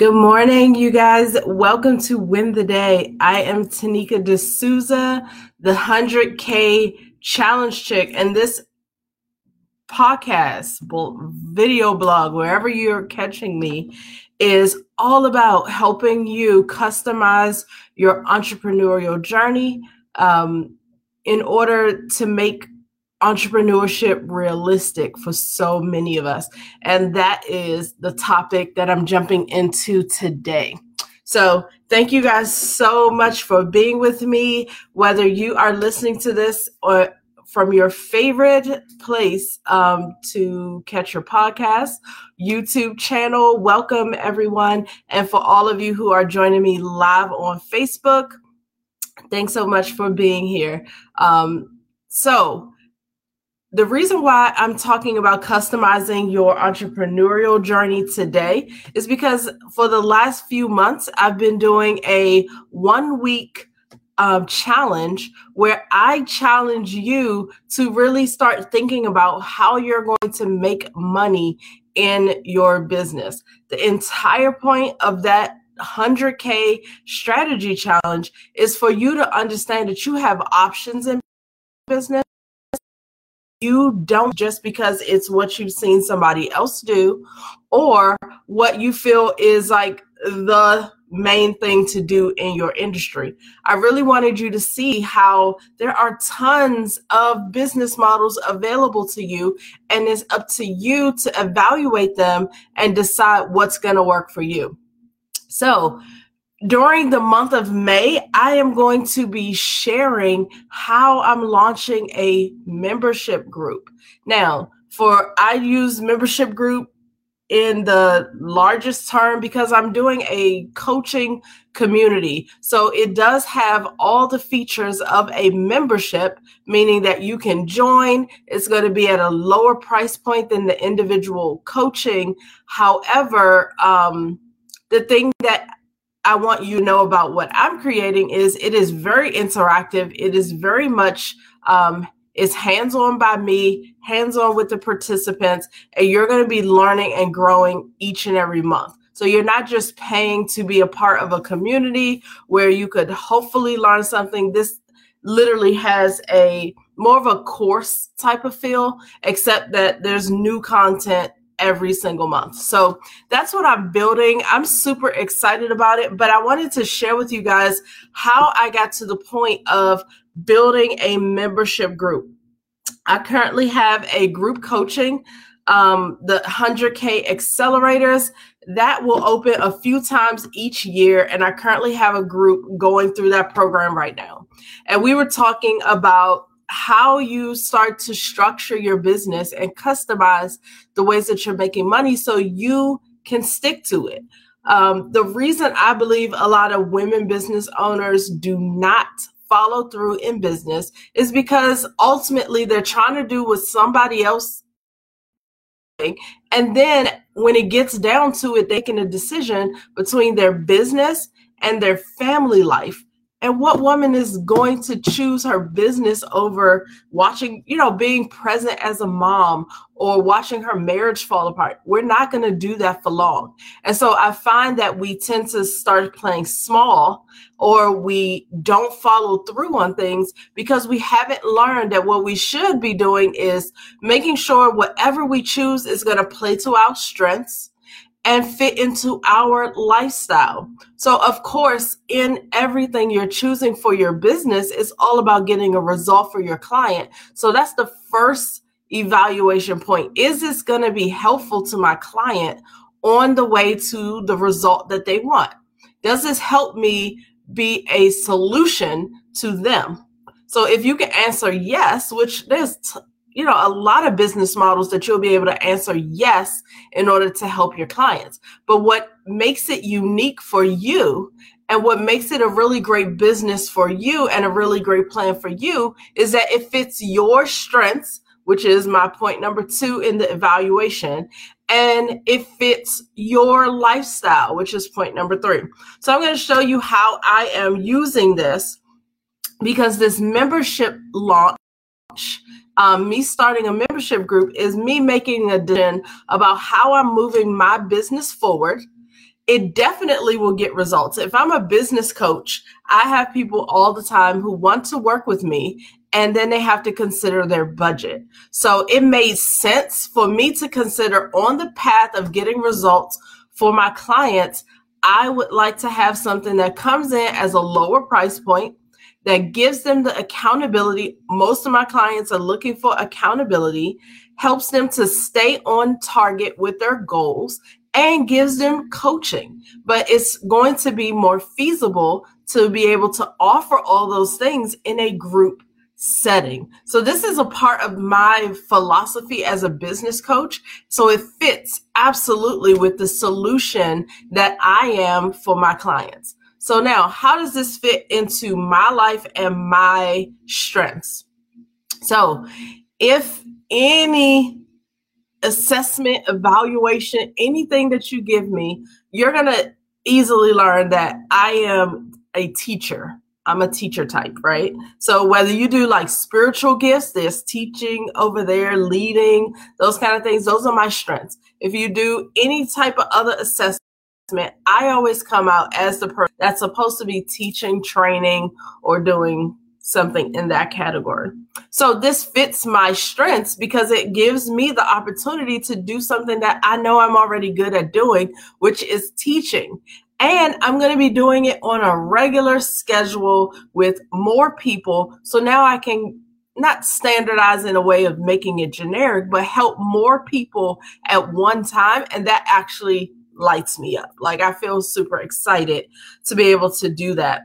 Good morning, you guys. Welcome to Win the Day. I am Tanika D'Souza, the 100K challenge chick, and this podcast, video blog, wherever you're catching me, is all about helping you customize your entrepreneurial journey um, in order to make entrepreneurship realistic for so many of us. And that is the topic that I'm jumping into today. So, thank you guys so much for being with me. Whether you are listening to this or from your favorite place um, to catch your podcast, YouTube channel, welcome everyone. And for all of you who are joining me live on Facebook, thanks so much for being here. Um, so, the reason why I'm talking about customizing your entrepreneurial journey today is because for the last few months, I've been doing a one week um, challenge where I challenge you to really start thinking about how you're going to make money in your business. The entire point of that 100K strategy challenge is for you to understand that you have options in business you don't just because it's what you've seen somebody else do or what you feel is like the main thing to do in your industry. I really wanted you to see how there are tons of business models available to you, and it's up to you to evaluate them and decide what's going to work for you. So, during the month of May, I am going to be sharing how I'm launching a membership group. Now, for I use membership group in the largest term because I'm doing a coaching community. So it does have all the features of a membership, meaning that you can join. It's going to be at a lower price point than the individual coaching. However, um, the thing that I want you to know about what I'm creating is it is very interactive. It is very much um, it's hands on by me, hands on with the participants, and you're going to be learning and growing each and every month. So you're not just paying to be a part of a community where you could hopefully learn something. This literally has a more of a course type of feel, except that there's new content every single month. So that's what I'm building. I'm super excited about it, but I wanted to share with you guys how I got to the point of building a membership group. I currently have a group coaching, um, the 100K accelerators that will open a few times each year. And I currently have a group going through that program right now. And we were talking about how you start to structure your business and customize the ways that you're making money so you can stick to it. Um, the reason I believe a lot of women business owners do not follow through in business is because ultimately they're trying to do what somebody else and then when it gets down to it making a decision between their business and their family life and what woman is going to choose her business over watching, you know, being present as a mom or watching her marriage fall apart? We're not going to do that for long. And so I find that we tend to start playing small or we don't follow through on things because we haven't learned that what we should be doing is making sure whatever we choose is going to play to our strengths and fit into our lifestyle. So, of course, in everything you're choosing for your business, it's all about getting a result for your client. So, that's the first evaluation point. Is this going to be helpful to my client on the way to the result that they want? Does this help me be a solution to them? So, if you can answer yes, which there's t- you know, a lot of business models that you'll be able to answer yes in order to help your clients. But what makes it unique for you and what makes it a really great business for you and a really great plan for you is that it fits your strengths, which is my point number two in the evaluation, and it fits your lifestyle, which is point number three. So I'm going to show you how I am using this because this membership launch um, me starting a membership group is me making a decision about how I'm moving my business forward. it definitely will get results. If I'm a business coach, I have people all the time who want to work with me and then they have to consider their budget. So it made sense for me to consider on the path of getting results for my clients. I would like to have something that comes in as a lower price point that gives them the accountability. Most of my clients are looking for accountability, helps them to stay on target with their goals, and gives them coaching. But it's going to be more feasible to be able to offer all those things in a group setting. So this is a part of my philosophy as a business coach. So it fits absolutely with the solution that I am for my clients. So now how does this fit into my life and my strengths? So if any assessment, evaluation, anything that you give me, you're going to easily learn that I am a teacher. I'm a teacher type, right? So whether you do like spiritual gifts, there's teaching over there, leading, those kind of things, those are my strengths. If you do any type of other assessment, I always come out as the person that's supposed to be teaching, training, or doing something in that category. So this fits my strengths because it gives me the opportunity to do something that I know I'm already good at doing, which is teaching. And I'm going to be doing it on a regular schedule with more people. So now I can not standardize in a way of making it generic, but help more people at one time. And that actually lights me up. Like I feel super excited to be able to do that.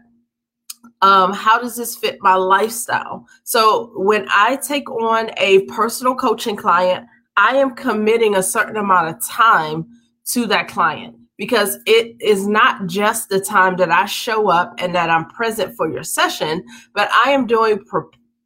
Um, how does this fit my lifestyle? So when I take on a personal coaching client, I am committing a certain amount of time to that client because it is not just the time that I show up and that I'm present for your session, but I am doing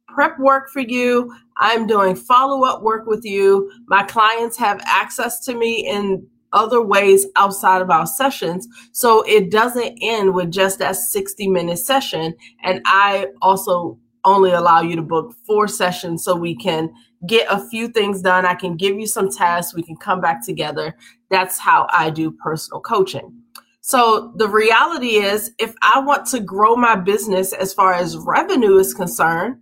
prep work for you. I'm doing follow up work with you. My clients have access to me in other ways outside of our sessions. So it doesn't end with just that 60 minute session. And I also only allow you to book four sessions so we can get a few things done. I can give you some tasks. We can come back together. That's how I do personal coaching. So the reality is, if I want to grow my business as far as revenue is concerned,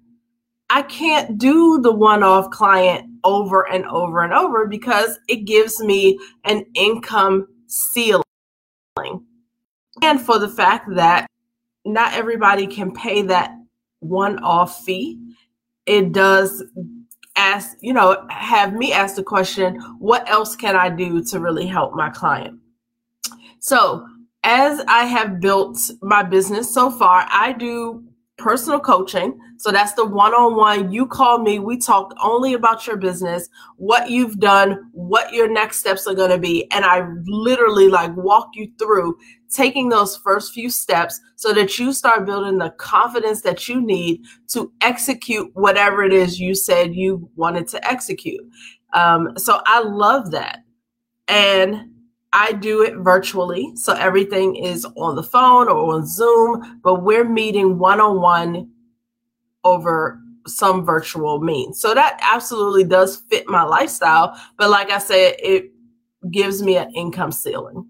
I can't do the one off client over and over and over because it gives me an income ceiling. And for the fact that not everybody can pay that one off fee, it does ask, you know, have me ask the question, what else can I do to really help my client? So, as I have built my business so far, I do personal coaching. So that's the one on one. You call me, we talk only about your business, what you've done, what your next steps are going to be. And I literally like walk you through taking those first few steps so that you start building the confidence that you need to execute whatever it is you said you wanted to execute. Um, so I love that. And I do it virtually. So everything is on the phone or on Zoom, but we're meeting one on one over some virtual means. So that absolutely does fit my lifestyle. But like I said, it gives me an income ceiling.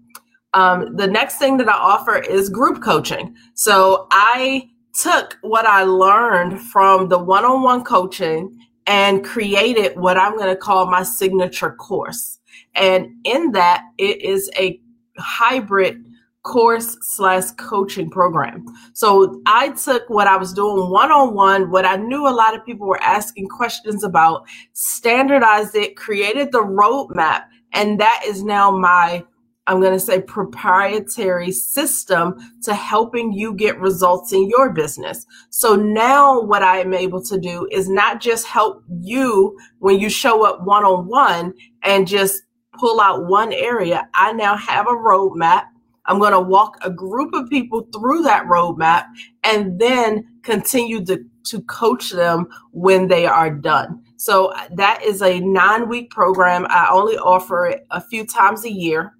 Um, the next thing that I offer is group coaching. So I took what I learned from the one on one coaching and created what I'm going to call my signature course. And in that, it is a hybrid course slash coaching program. So I took what I was doing one on one, what I knew a lot of people were asking questions about, standardized it, created the roadmap, and that is now my I'm going to say proprietary system to helping you get results in your business. So now what I am able to do is not just help you when you show up one on one and just pull out one area. I now have a roadmap. I'm going to walk a group of people through that roadmap and then continue to, to coach them when they are done. So uh, that is a nine week program. I only offer it a few times a year.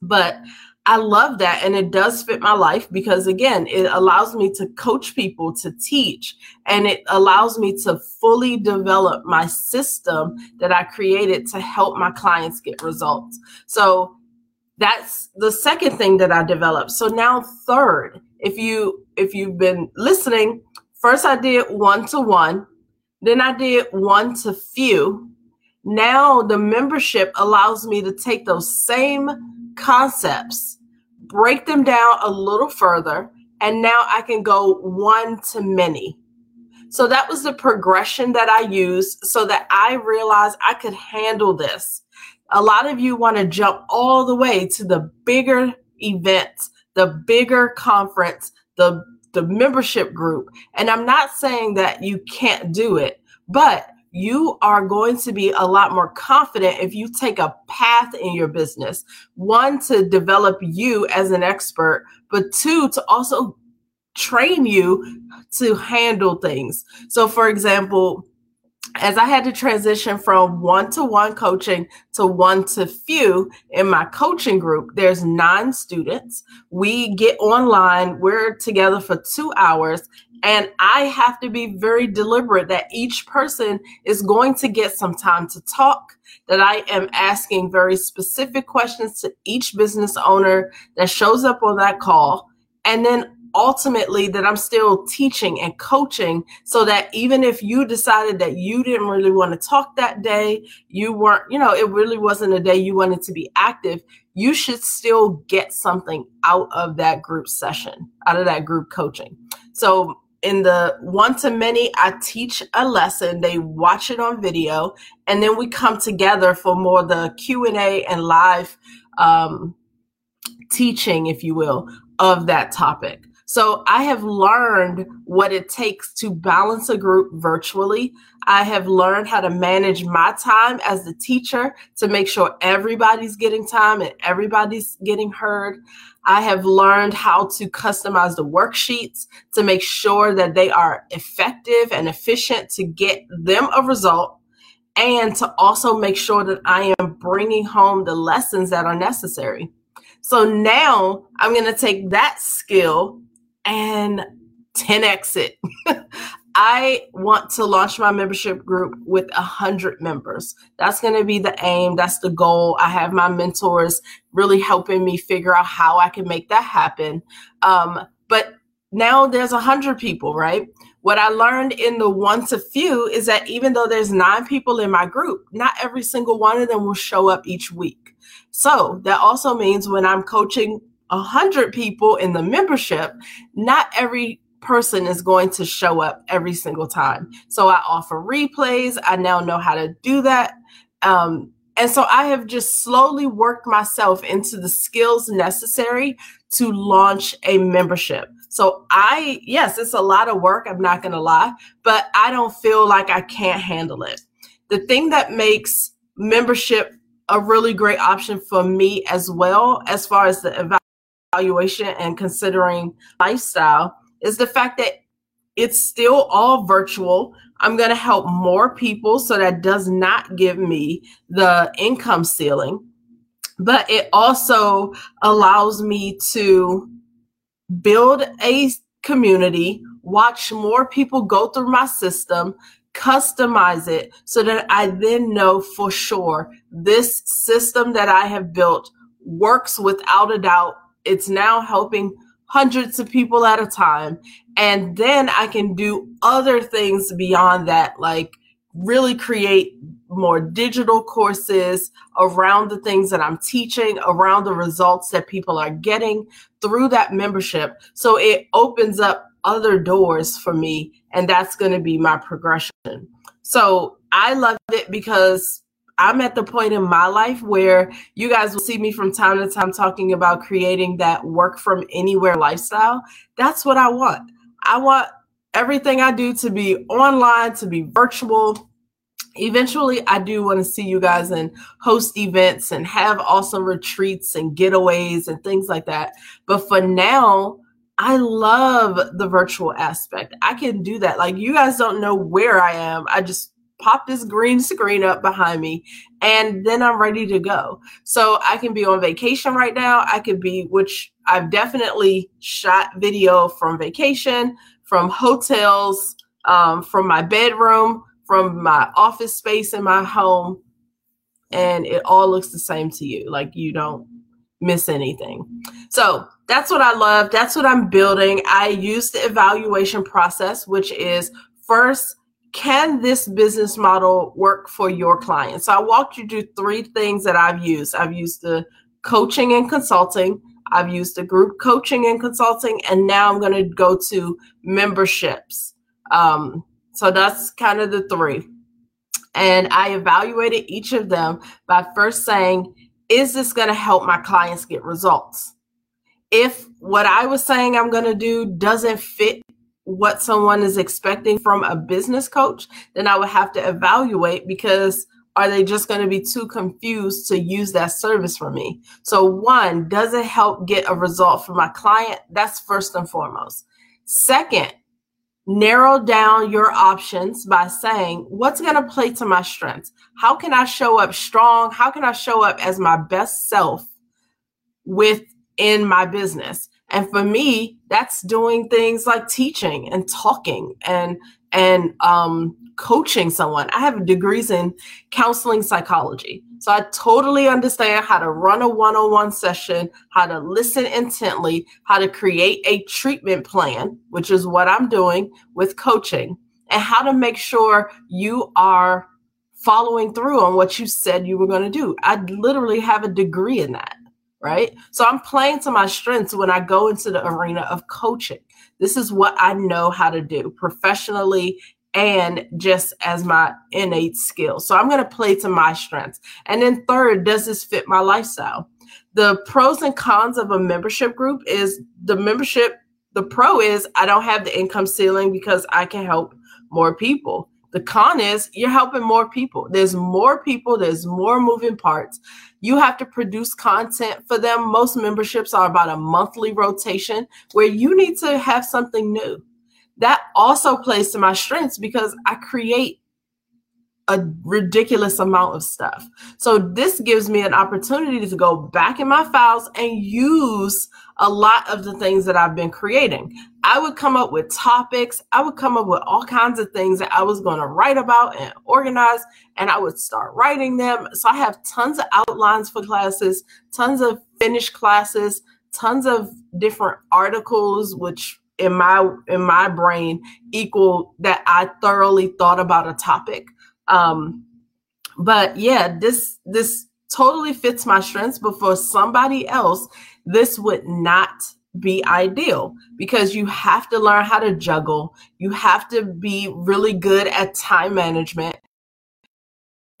But I love that. And it does fit my life because, again, it allows me to coach people, to teach, and it allows me to fully develop my system that I created to help my clients get results. So, that's the second thing that I developed. So now third, if you if you've been listening, first I did one to one, then I did one to few. Now the membership allows me to take those same concepts, break them down a little further, and now I can go one to many. So that was the progression that I used so that I realized I could handle this. A lot of you want to jump all the way to the bigger events, the bigger conference, the the membership group. And I'm not saying that you can't do it, but you are going to be a lot more confident if you take a path in your business. One, to develop you as an expert, but two, to also train you to handle things. So, for example, as I had to transition from one to one coaching to one to few in my coaching group, there's nine students. We get online, we're together for two hours, and I have to be very deliberate that each person is going to get some time to talk, that I am asking very specific questions to each business owner that shows up on that call. And then ultimately that I'm still teaching and coaching so that even if you decided that you didn't really want to talk that day, you weren't, you know, it really wasn't a day you wanted to be active, you should still get something out of that group session, out of that group coaching. So in the one to many, I teach a lesson, they watch it on video, and then we come together for more the Q&A and live um, teaching, if you will, of that topic. So I have learned what it takes to balance a group virtually. I have learned how to manage my time as the teacher to make sure everybody's getting time and everybody's getting heard. I have learned how to customize the worksheets to make sure that they are effective and efficient to get them a result and to also make sure that I am bringing home the lessons that are necessary. So now I'm going to take that skill and 10x it. I want to launch my membership group with a hundred members. That's going to be the aim. That's the goal. I have my mentors really helping me figure out how I can make that happen. Um, but now there's a hundred people, right? What I learned in the one to few is that even though there's nine people in my group, not every single one of them will show up each week. So that also means when I'm coaching a hundred people in the membership, not every person is going to show up every single time. So I offer replays. I now know how to do that. Um, and so I have just slowly worked myself into the skills necessary to launch a membership. So I, yes, it's a lot of work. I'm not going to lie, but I don't feel like I can't handle it. The thing that makes membership a really great option for me as well, as far as the evaluation and considering lifestyle is the fact that it's still all virtual. I'm going to help more people, so that does not give me the income ceiling, but it also allows me to build a community, watch more people go through my system, customize it so that I then know for sure this system that I have built works without a doubt it's now helping hundreds of people at a time. And then I can do other things beyond that, like really create more digital courses around the things that I'm teaching, around the results that people are getting through that membership. So it opens up other doors for me, and that's going to be my progression. So I love it because I'm at the point in my life where you guys will see me from time to time talking about creating that work from anywhere lifestyle. That's what I want. I want everything I do to be online, to be virtual. Eventually, I do want to see you guys and host events and have awesome retreats and getaways and things like that. But for now, I love the virtual aspect. I can do that. Like, you guys don't know where I am. I just pop this green screen up behind me and then I'm ready to go. So I can be on vacation right now. I could be, which I've definitely shot video from vacation, from hotels, um, from my bedroom, from my office space in my home. And it all looks the same to you. Like you don't miss anything. So that's what I love. That's what I'm building. I use the evaluation process, which is first, can this business model work for your clients? So I walked you through three things that I've used. I've used the coaching and consulting. I've used the group coaching and consulting, and now I'm going to go to memberships. Um, so that's kind of the three. And I evaluated each of them by first saying, is this going to help my clients get results? If what I was saying I'm going to do doesn't fit what someone is expecting from a business coach, then I would have to evaluate because are they just going to be too confused to use that service for me? So, one, does it help get a result for my client? That's first and foremost. Second, narrow down your options by saying, what's going to play to my strengths? How can I show up strong? How can I show up as my best self within my business? And for me, that's doing things like teaching and talking and and um, coaching someone. I have degrees in counseling psychology. So I totally understand how to run a one on one session, how to listen intently, how to create a treatment plan, which is what I'm doing with coaching, and how to make sure you are following through on what you said you were going to do. I literally have a degree in that right? So I'm playing to my strengths when I go into the arena of coaching. This is what I know how to do professionally and just as my innate skill. So I'm going to play to my strengths. And then third, does this fit my lifestyle? The pros and cons of a membership group is the membership the pro is I don't have the income ceiling because I can help more people. The con is you're helping more people. There's more people, there's more moving parts. You have to produce content for them. Most memberships are about a monthly rotation where you need to have something new. That also plays to my strengths because I create a ridiculous amount of stuff. So this gives me an opportunity to go back in my files and use a lot of the things that I've been creating. I would come up with topics, I would come up with all kinds of things that I was going to write about and organize, and I would start writing them. So I have tons of outlines for classes, tons of finished classes, tons of different articles which in my in my brain equal that I thoroughly thought about a topic. Um, but yeah, this this totally fits my strengths, but for somebody else, this would not be ideal because you have to learn how to juggle. You have to be really good at time management.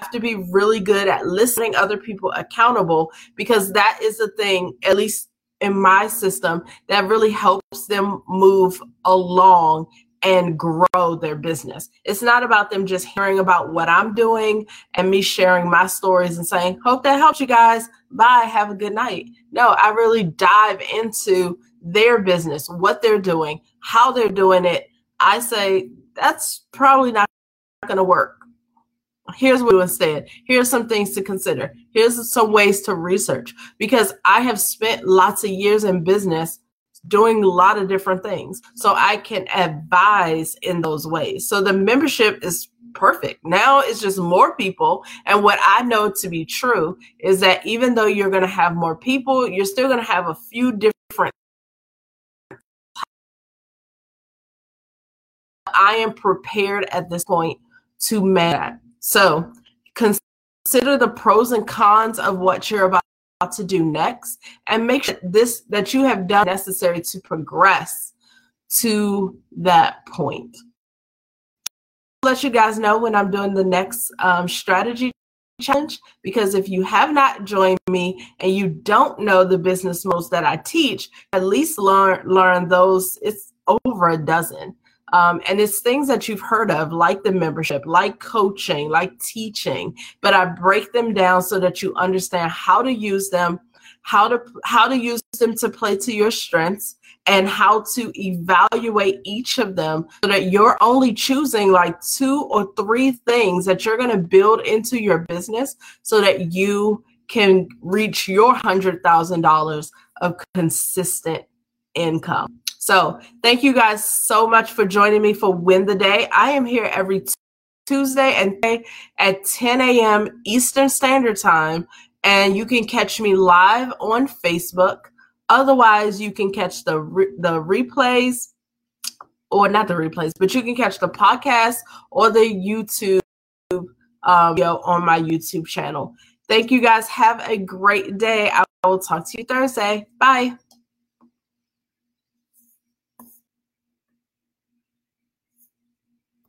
Have to be really good at listening other people accountable because that is the thing, at least in my system, that really helps them move along and grow their business. It's not about them just hearing about what I'm doing and me sharing my stories and saying, Hope that helps you guys. Bye. Have a good night. No, I really dive into their business, what they're doing, how they're doing it. I say, That's probably not going to work. Here's what instead. Here's some things to consider. Here's some ways to research because I have spent lots of years in business doing a lot of different things. So I can advise in those ways. So the membership is perfect. Now it's just more people. And what I know to be true is that even though you're going to have more people, you're still going to have a few different. I am prepared at this point to manage. So consider the pros and cons of what you're about to do next and make sure this that you have done necessary to progress to that point. I'll let you guys know when i'm doing the next um, strategy challenge because if you have not joined me and you don't know the business modes that i teach at least learn learn those. It's over a dozen um, and it's things that you've heard of, like the membership, like coaching, like teaching, but I break them down so that you understand how to use them, how to how to use them to play to your strengths, and how to evaluate each of them so that you're only choosing like two or three things that you're going to build into your business so that you can reach your $100,000 of consistent income. So thank you guys so much for joining me for Win the Day. I am here every Tuesday and at 10 a.m. Eastern Standard Time and you can catch me live on Facebook. Otherwise, you can catch the re- the replays, or not the replays, but you can catch the podcast or the YouTube um, video on my YouTube channel. Thank you guys. Have a great day. I will talk to you Thursday. Bye.